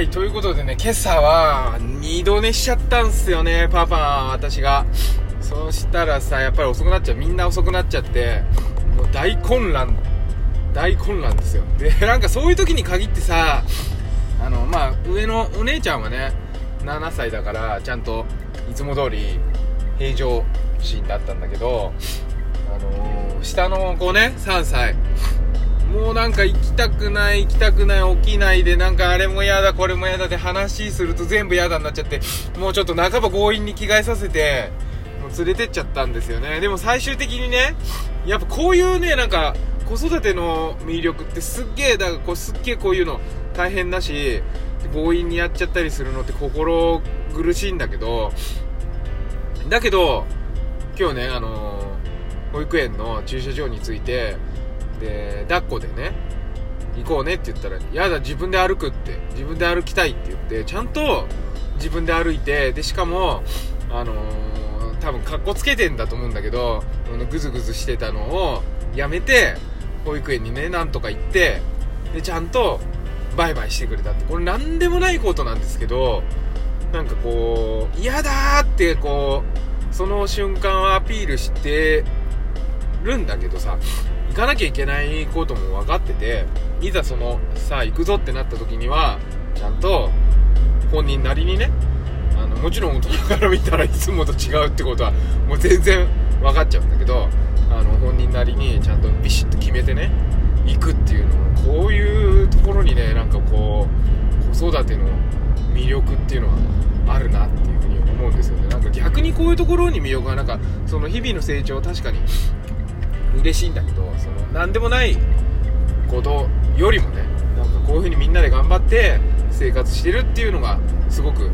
はい、ということでね、今朝は二度寝しちゃったんすよね、パパ、私が。そしたらさ、やっぱり遅くなっちゃう。みんな遅くなっちゃって、もう大混乱、大混乱ですよ。で、なんかそういう時に限ってさ、あの、まあ、上のお姉ちゃんはね、7歳だから、ちゃんといつも通り平常心だったんだけど、あのー下の子ね、3歳。もうなんか行きたくない行きたくない起きないでなんかあれも嫌だこれも嫌だで話すると全部嫌だになっちゃってもうちょっと半ば強引に着替えさせてもう連れてっちゃったんですよね。でも最終的にねやっぱこういうねなんか子育ての魅力ってすっげえだからこうすっげえこういうの大変だし強引にやっちゃったりするのって心苦しいんだけどだけど今日ねあの保育園の駐車場についてで抱っこでね行こうねって言ったら「やだ自分で歩く」って自分で歩きたいって言ってちゃんと自分で歩いてでしかもあのー多分かっこつけてんだと思うんだけどグズグズしてたのをやめて保育園にねなんとか行ってでちゃんとバイバイしてくれたって。これ何でもないことなんですけどなんかこう嫌だってこうその瞬間はアピールしてるんだけどさ行かなきゃいけないことも分かってていざそのさあ行くぞってなった時にはちゃんと本人なりにねあのもちろん大人から見たらいつもと違うってことはもう全然分かっちゃうんだけどあの本人なりにちゃんとビシッと決めてね行くっていうのもこういうところにねなんかこう子育ての魅力っていうのはあるなっていうふうに思うんですよね。なんか逆にこういうところに魅力がなんかその日々の成長は確かに嬉しいんだけどその何でもないことよりもねなんかこういうふうにみんなで頑張って生活してるっていうのがすごく、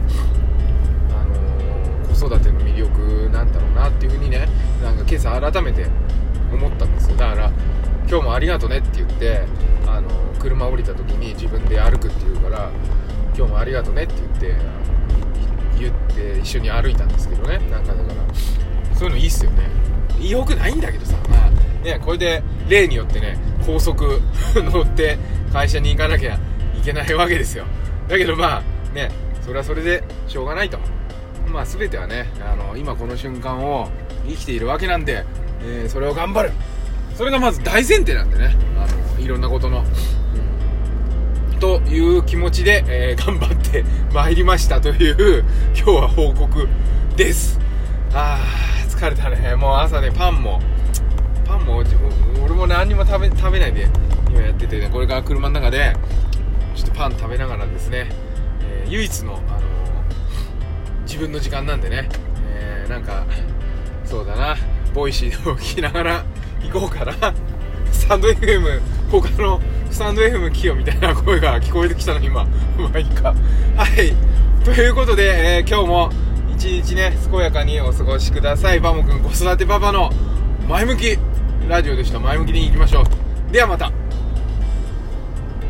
あのー子育ての魅力なんだろうなっていうふうにねなんか今朝改めて思ったんですよ。だから今日もありがとねって言って、あのー車降りた時に自分で歩くって言うから今日もありがとねって言って言って一緒に歩いたんですけどね。なんかだからそういうのいいっすよね。よくないんだけどさ。まあねこれで例によってね高速 乗って会社に行かなきゃいけないわけですよ。だけどまあねそれはそれでしょうがないと。まあ全てはねあの今この瞬間を生きているわけなんで、えーそれを頑張る。それがまず大前提なんでねあのいろんなことの、という気持ちで、えー 頑張ってまいりましたという今日は報告です。あー疲れたね。もう朝ねパンもパンも俺も何にも食べ食べないで今やっててねこれから車の中でちょっとパン食べながらですね、えー唯一の、あのー自分の時間なんでね、えーなんかそうだなボイシーを聞きながら行こうかなスタンド FM 他のスタンド FM 聞けよみたいな声が聞こえてきたの今まあいいかはい。ということで、えー今日も一日ね健やかにお過ごしください。バモくん子育てパパの前向き。ラジオでした。前向きにいきましょう。ではまた。